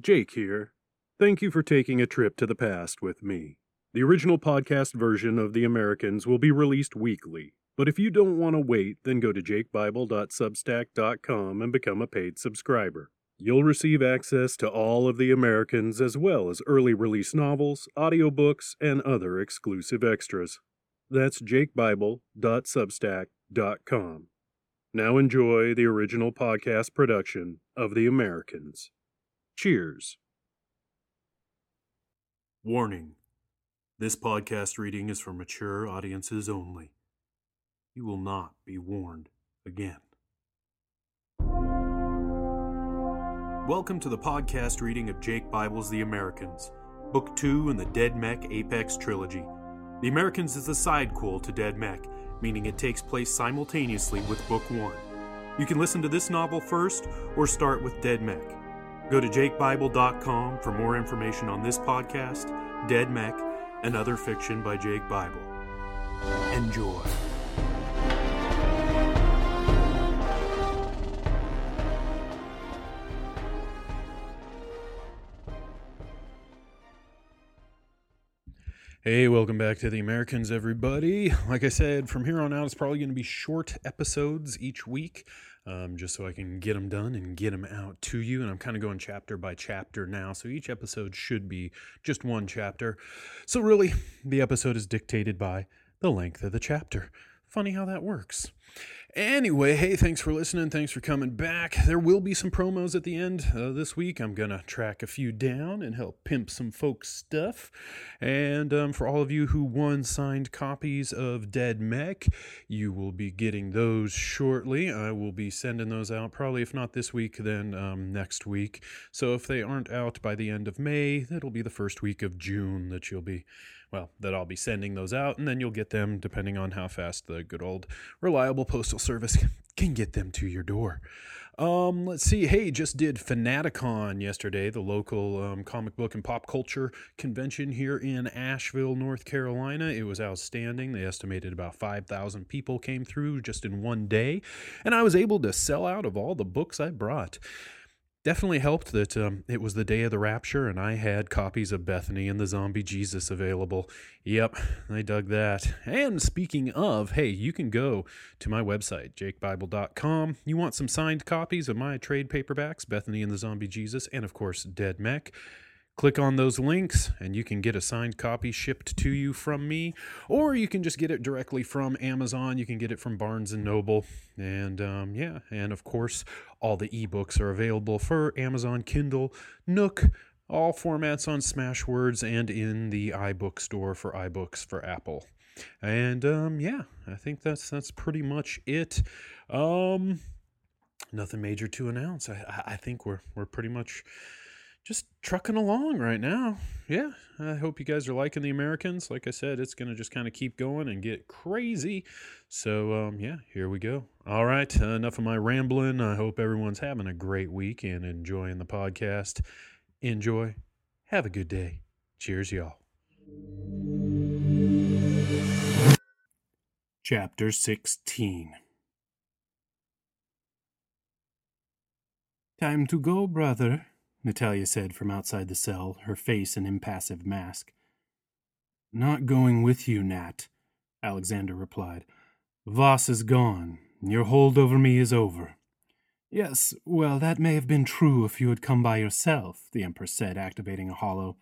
Jake here. Thank you for taking a trip to the past with me. The original podcast version of The Americans will be released weekly, but if you don't want to wait, then go to jakebible.substack.com and become a paid subscriber. You'll receive access to all of The Americans as well as early release novels, audiobooks, and other exclusive extras. That's jakebible.substack.com. Now enjoy the original podcast production of The Americans. Cheers. Warning This podcast reading is for mature audiences only. You will not be warned again. Welcome to the podcast reading of Jake Bible's The Americans, Book 2 in the Dead Mech Apex trilogy. The Americans is a sidequel to Dead Mech, meaning it takes place simultaneously with Book 1. You can listen to this novel first or start with Dead Mech. Go to jakebible.com for more information on this podcast, Dead Mech, and other fiction by Jake Bible. Enjoy. Hey, welcome back to the Americans, everybody. Like I said, from here on out, it's probably going to be short episodes each week, um, just so I can get them done and get them out to you. And I'm kind of going chapter by chapter now, so each episode should be just one chapter. So, really, the episode is dictated by the length of the chapter. Funny how that works. Anyway, hey, thanks for listening. Thanks for coming back. There will be some promos at the end uh, this week. I'm going to track a few down and help pimp some folks' stuff. And um, for all of you who won signed copies of Dead Mech, you will be getting those shortly. I will be sending those out probably, if not this week, then um, next week. So if they aren't out by the end of May, that'll be the first week of June that you'll be well, that I'll be sending those out, and then you'll get them depending on how fast the good old reliable postal service can get them to your door. Um, let's see. Hey, just did Fanaticon yesterday, the local um, comic book and pop culture convention here in Asheville, North Carolina. It was outstanding. They estimated about 5,000 people came through just in one day, and I was able to sell out of all the books I brought definitely helped that um, it was the day of the rapture and I had copies of Bethany and the Zombie Jesus available. Yep, I dug that. And speaking of, hey, you can go to my website, jakebible.com. You want some signed copies of my trade paperbacks, Bethany and the Zombie Jesus, and of course, Dead Mech. Click on those links and you can get a signed copy shipped to you from me, or you can just get it directly from Amazon. You can get it from Barnes and Noble. And um, yeah, and of course, all the ebooks are available for Amazon Kindle, Nook, all formats on Smashwords, and in the iBook store for iBooks for Apple. And um, yeah, I think that's that's pretty much it. Um, nothing major to announce. I, I think we're we're pretty much just trucking along right now. Yeah, I hope you guys are liking the Americans. Like I said, it's going to just kind of keep going and get crazy. So, um, yeah, here we go. All right, uh, enough of my rambling. I hope everyone's having a great week and enjoying the podcast. Enjoy. Have a good day. Cheers, y'all. Chapter 16 Time to go, brother, Natalia said from outside the cell, her face an impassive mask. Not going with you, Nat, Alexander replied. Voss is gone. Your hold over me is over. Yes, well, that may have been true if you had come by yourself, the Empress said, activating a holo.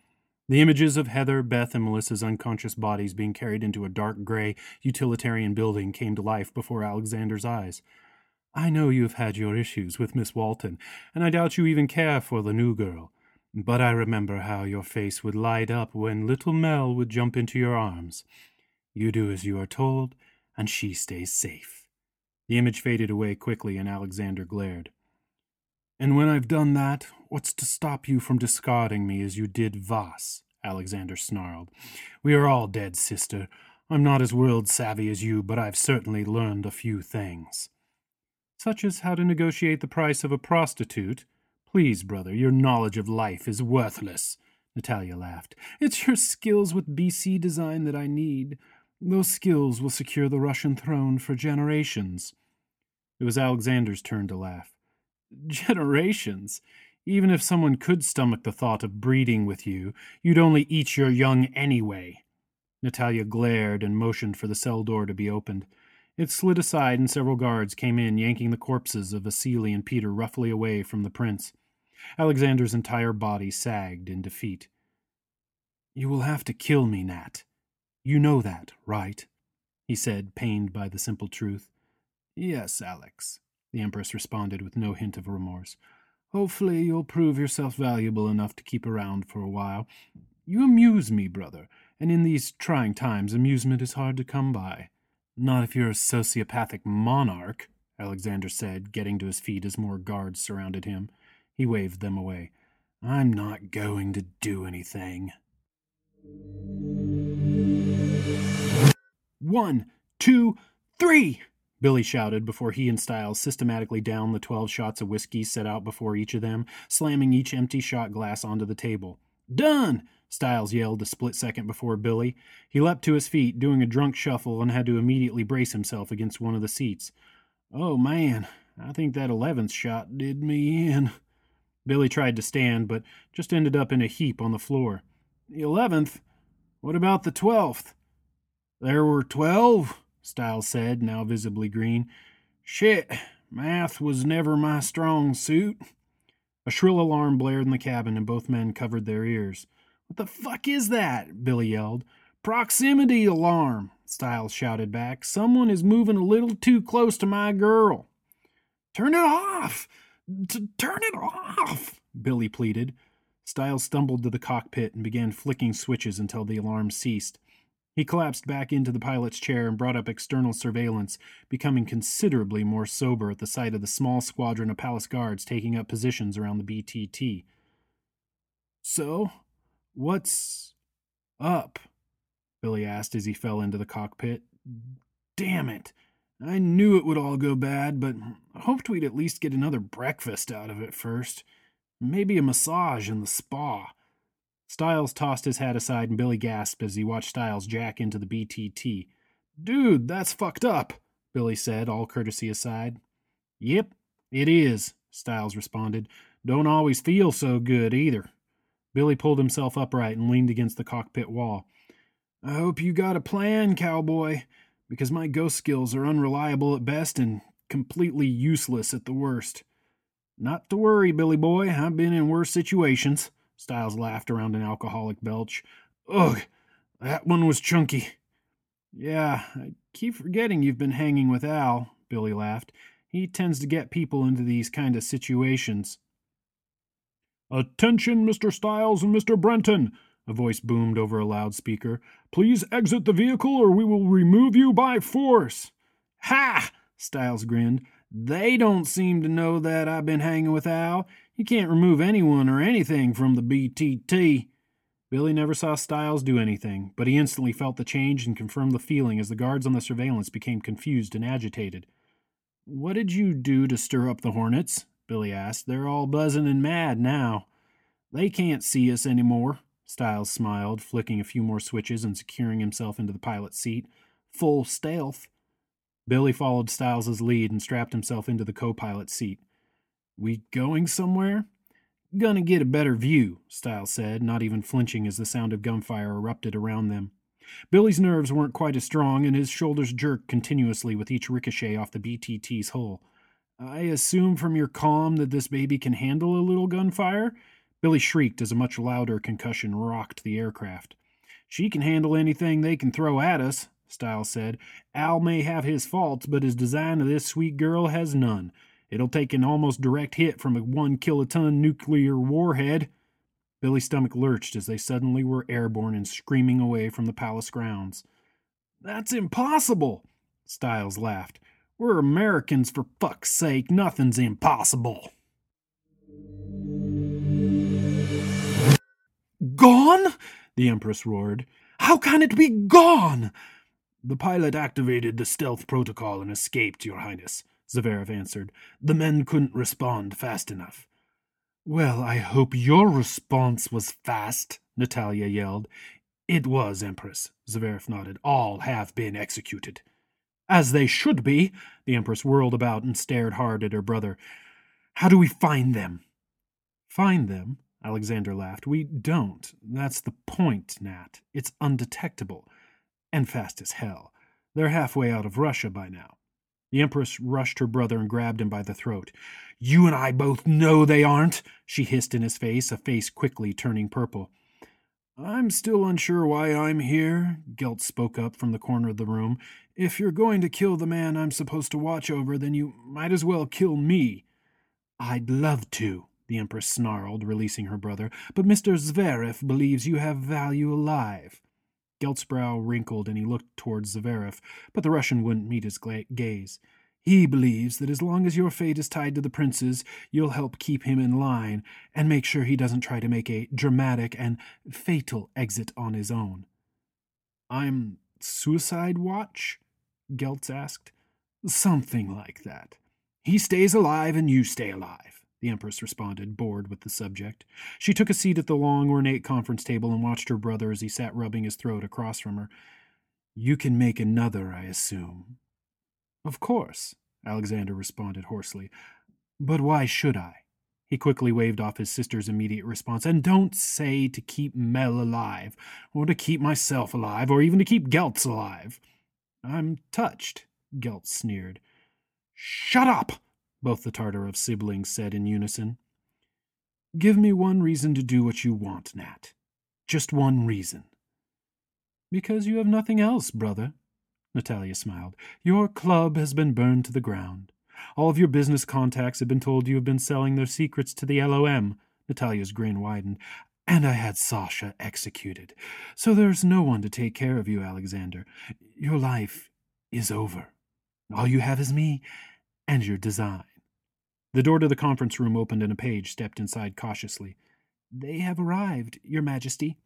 The images of Heather, Beth, and Melissa's unconscious bodies being carried into a dark gray utilitarian building came to life before Alexander's eyes. I know you have had your issues with Miss Walton, and I doubt you even care for the new girl. But I remember how your face would light up when little Mel would jump into your arms. You do as you are told, and she stays safe. The image faded away quickly, and Alexander glared. And when I've done that, what's to stop you from discarding me as you did Voss? Alexander snarled. We are all dead, sister. I'm not as world savvy as you, but I've certainly learned a few things such as how to negotiate the price of a prostitute. Please, brother, your knowledge of life is worthless. Natalia laughed. It's your skills with BC design that I need. Those skills will secure the Russian throne for generations. It was Alexander's turn to laugh. Generations? Even if someone could stomach the thought of breeding with you, you'd only eat your young anyway. Natalia glared and motioned for the cell door to be opened. It slid aside, and several guards came in, yanking the corpses of Vasily and Peter roughly away from the prince. Alexander's entire body sagged in defeat. You will have to kill me, Nat. You know that, right? he said, pained by the simple truth. Yes, Alex, the Empress responded with no hint of remorse. Hopefully you'll prove yourself valuable enough to keep around for a while. You amuse me, brother, and in these trying times amusement is hard to come by. Not if you're a sociopathic monarch, Alexander said, getting to his feet as more guards surrounded him. He waved them away. I'm not going to do anything. One, two, three! Billy shouted before he and Stiles systematically downed the twelve shots of whiskey set out before each of them, slamming each empty shot glass onto the table. Done! Stiles yelled a split second before Billy. He leapt to his feet, doing a drunk shuffle, and had to immediately brace himself against one of the seats. Oh, man, I think that eleventh shot did me in. Billy tried to stand, but just ended up in a heap on the floor. The eleventh? What about the twelfth? There were twelve? Stiles said, now visibly green. Shit, math was never my strong suit. A shrill alarm blared in the cabin, and both men covered their ears. What the fuck is that? Billy yelled. Proximity alarm, Stiles shouted back. Someone is moving a little too close to my girl. Turn it off! T- turn it off! Billy pleaded. Stiles stumbled to the cockpit and began flicking switches until the alarm ceased. He collapsed back into the pilot's chair and brought up external surveillance, becoming considerably more sober at the sight of the small squadron of palace guards taking up positions around the BTT. So, what's up? Billy asked as he fell into the cockpit. Damn it! I knew it would all go bad, but I hoped we'd at least get another breakfast out of it first. Maybe a massage in the spa. Stiles tossed his hat aside and Billy gasped as he watched Stiles jack into the BTT. Dude, that's fucked up, Billy said, all courtesy aside. Yep, it is, Stiles responded. Don't always feel so good either. Billy pulled himself upright and leaned against the cockpit wall. I hope you got a plan, cowboy, because my ghost skills are unreliable at best and completely useless at the worst. Not to worry, Billy boy, I've been in worse situations. Stiles laughed around an alcoholic belch. Ugh, that one was chunky. Yeah, I keep forgetting you've been hanging with Al, Billy laughed. He tends to get people into these kind of situations. Attention, Mr. Stiles and Mr. Brenton, a voice boomed over a loudspeaker. Please exit the vehicle or we will remove you by force. Ha! Stiles grinned. They don't seem to know that I've been hanging with Al. You can't remove anyone or anything from the BTT. Billy never saw Stiles do anything, but he instantly felt the change and confirmed the feeling as the guards on the surveillance became confused and agitated. What did you do to stir up the Hornets? Billy asked. They're all buzzing and mad now. They can't see us anymore. Stiles smiled, flicking a few more switches and securing himself into the pilot's seat. Full stealth. Billy followed Stiles's lead and strapped himself into the co pilot's seat. We going somewhere? Gonna get a better view, Stiles said, not even flinching as the sound of gunfire erupted around them. Billy's nerves weren't quite as strong, and his shoulders jerked continuously with each ricochet off the BTT's hull. I assume from your calm that this baby can handle a little gunfire? Billy shrieked as a much louder concussion rocked the aircraft. She can handle anything they can throw at us, Stiles said. Al may have his faults, but his design of this sweet girl has none. It'll take an almost direct hit from a one kiloton nuclear warhead. Billy's stomach lurched as they suddenly were airborne and screaming away from the palace grounds. That's impossible, Stiles laughed. We're Americans, for fuck's sake. Nothing's impossible. Gone? The Empress roared. How can it be gone? The pilot activated the stealth protocol and escaped, Your Highness, Zverev answered. The men couldn't respond fast enough. Well, I hope your response was fast, Natalia yelled. It was, Empress, Zverev nodded. All have been executed. As they should be. The Empress whirled about and stared hard at her brother. How do we find them? Find them? Alexander laughed. We don't. That's the point, Nat. It's undetectable. And fast as hell. They're halfway out of Russia by now. The Empress rushed her brother and grabbed him by the throat. You and I both know they aren't, she hissed in his face, a face quickly turning purple. I'm still unsure why I'm here, Gelt spoke up from the corner of the room. If you're going to kill the man I'm supposed to watch over, then you might as well kill me. I'd love to, the Empress snarled, releasing her brother, but Mr. Zverev believes you have value alive. Gelt's brow wrinkled and he looked towards Zverev, but the Russian wouldn't meet his gaze. He believes that as long as your fate is tied to the prince's, you'll help keep him in line and make sure he doesn't try to make a dramatic and fatal exit on his own. I'm suicide watch? Geltz asked. Something like that. He stays alive and you stay alive the Empress responded, bored with the subject. She took a seat at the long, ornate conference table and watched her brother as he sat rubbing his throat across from her. You can make another, I assume. Of course, Alexander responded hoarsely. But why should I? He quickly waved off his sister's immediate response. And don't say to keep Mel alive, or to keep myself alive, or even to keep Geltz alive. I'm touched, Geltz sneered. Shut up! both the Tartarov siblings said in unison. Give me one reason to do what you want, Nat. Just one reason. Because you have nothing else, brother. Natalia smiled. Your club has been burned to the ground. All of your business contacts have been told you have been selling their secrets to the LOM. Natalia's grin widened. And I had Sasha executed. So there's no one to take care of you, Alexander. Your life is over. All you have is me, and your design. The door to the conference room opened and a page stepped inside cautiously. They have arrived, Your Majesty.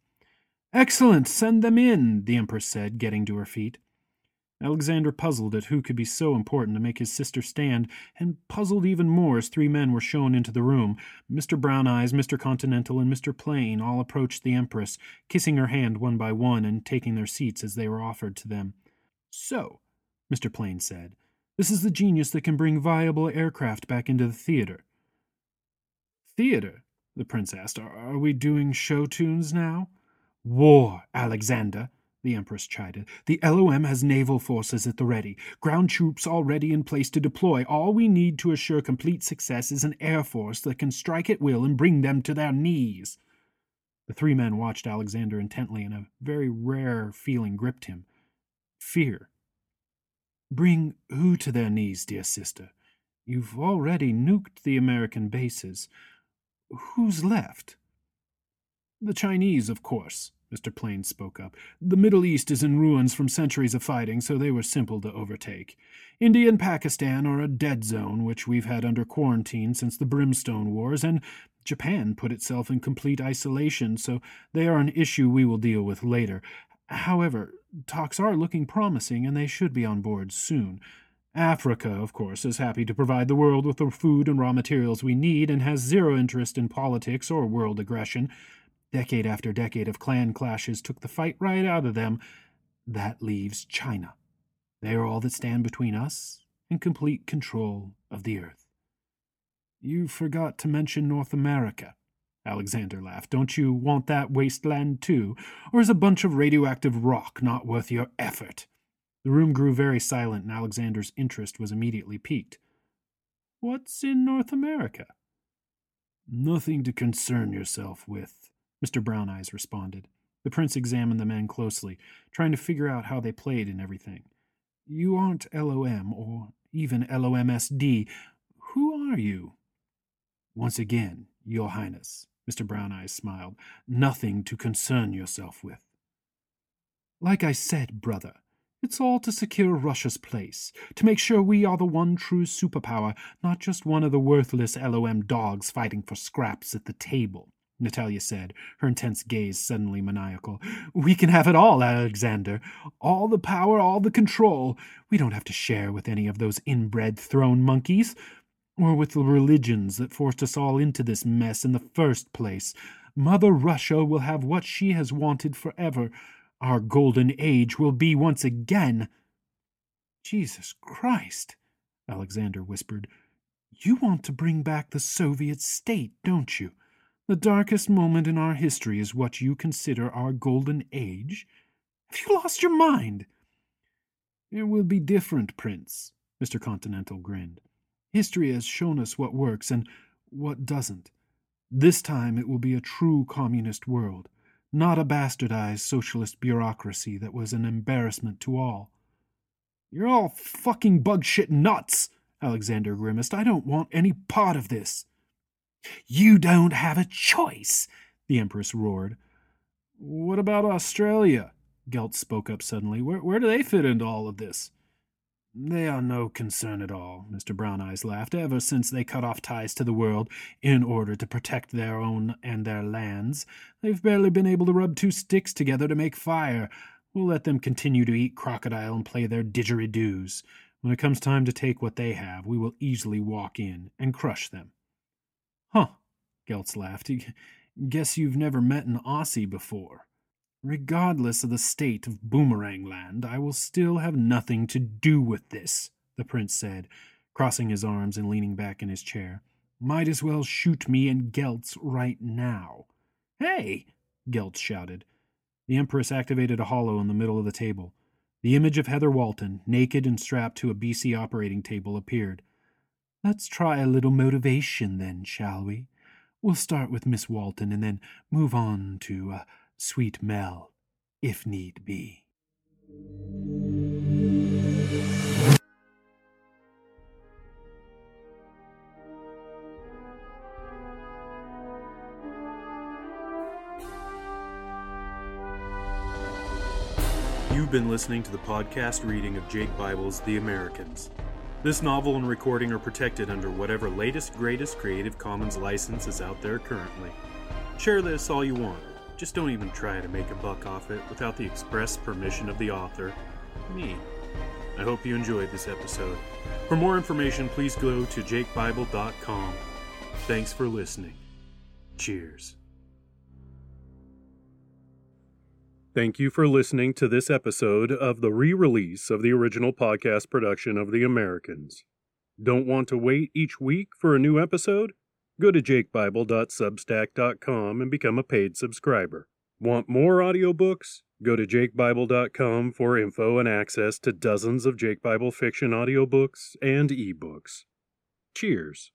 Excellent, send them in, the Empress said, getting to her feet. Alexander puzzled at who could be so important to make his sister stand, and puzzled even more as three men were shown into the room. Mr. Brown Eyes, Mr. Continental, and Mr. Plain all approached the Empress, kissing her hand one by one and taking their seats as they were offered to them. So, Mr. Plain said, this is the genius that can bring viable aircraft back into the theater. Theater? The prince asked. Are we doing show tunes now? War, Alexander, the Empress chided. The LOM has naval forces at the ready, ground troops already in place to deploy. All we need to assure complete success is an air force that can strike at will and bring them to their knees. The three men watched Alexander intently, and a very rare feeling gripped him fear. Bring who to their knees, dear sister? You've already nuked the American bases. Who's left? The Chinese, of course, Mr. Plain spoke up. The Middle East is in ruins from centuries of fighting, so they were simple to overtake. India and Pakistan are a dead zone, which we've had under quarantine since the Brimstone Wars, and Japan put itself in complete isolation, so they are an issue we will deal with later. However, talks are looking promising and they should be on board soon. Africa, of course, is happy to provide the world with the food and raw materials we need and has zero interest in politics or world aggression. Decade after decade of clan clashes took the fight right out of them. That leaves China. They are all that stand between us and complete control of the earth. You forgot to mention North America. Alexander laughed. Don't you want that wasteland too? Or is a bunch of radioactive rock not worth your effort? The room grew very silent, and Alexander's interest was immediately piqued. What's in North America? Nothing to concern yourself with, Mr. Brown Eyes responded. The prince examined the men closely, trying to figure out how they played and everything. You aren't LOM, or even LOMSD. Who are you? Once again, Your Highness, Mr. Brown Eyes smiled. Nothing to concern yourself with. Like I said, brother, it's all to secure Russia's place, to make sure we are the one true superpower, not just one of the worthless LOM dogs fighting for scraps at the table. Natalia said, her intense gaze suddenly maniacal. We can have it all, Alexander. All the power, all the control. We don't have to share with any of those inbred throne monkeys or with the religions that forced us all into this mess in the first place. Mother Russia will have what she has wanted forever. Our golden age will be once again. Jesus Christ, Alexander whispered. You want to bring back the Soviet state, don't you? The darkest moment in our history is what you consider our golden age? Have you lost your mind? It will be different, Prince, Mr. Continental grinned. History has shown us what works and what doesn't. This time it will be a true communist world, not a bastardized socialist bureaucracy that was an embarrassment to all. You're all fucking bug shit nuts, Alexander grimaced. I don't want any part of this. You don't have a choice, the Empress roared. What about Australia? Gelt spoke up suddenly. Where, where do they fit into all of this? They are no concern at all, Mr. Brown Eyes laughed, ever since they cut off ties to the world in order to protect their own and their lands. They've barely been able to rub two sticks together to make fire. We'll let them continue to eat crocodile and play their didgeridoos. When it comes time to take what they have, we will easily walk in and crush them. Huh, Geltz laughed. Guess you've never met an Aussie before. Regardless of the state of Boomerang Land, I will still have nothing to do with this, the prince said, crossing his arms and leaning back in his chair. Might as well shoot me and Geltz right now. Hey! Geltz shouted. The Empress activated a holo in the middle of the table. The image of Heather Walton, naked and strapped to a BC operating table, appeared. Let's try a little motivation then, shall we? We'll start with Miss Walton and then move on to uh, Sweet Mel, if need be. You've been listening to the podcast reading of Jake Bible's The Americans. This novel and recording are protected under whatever latest, greatest Creative Commons license is out there currently. Share this all you want. Just don't even try to make a buck off it without the express permission of the author, me. I hope you enjoyed this episode. For more information, please go to jakebible.com. Thanks for listening. Cheers. Thank you for listening to this episode of the re release of the original podcast production of The Americans. Don't want to wait each week for a new episode? Go to jakebible.substack.com and become a paid subscriber. Want more audiobooks? Go to jakebible.com for info and access to dozens of Jake Bible fiction audiobooks and ebooks. Cheers.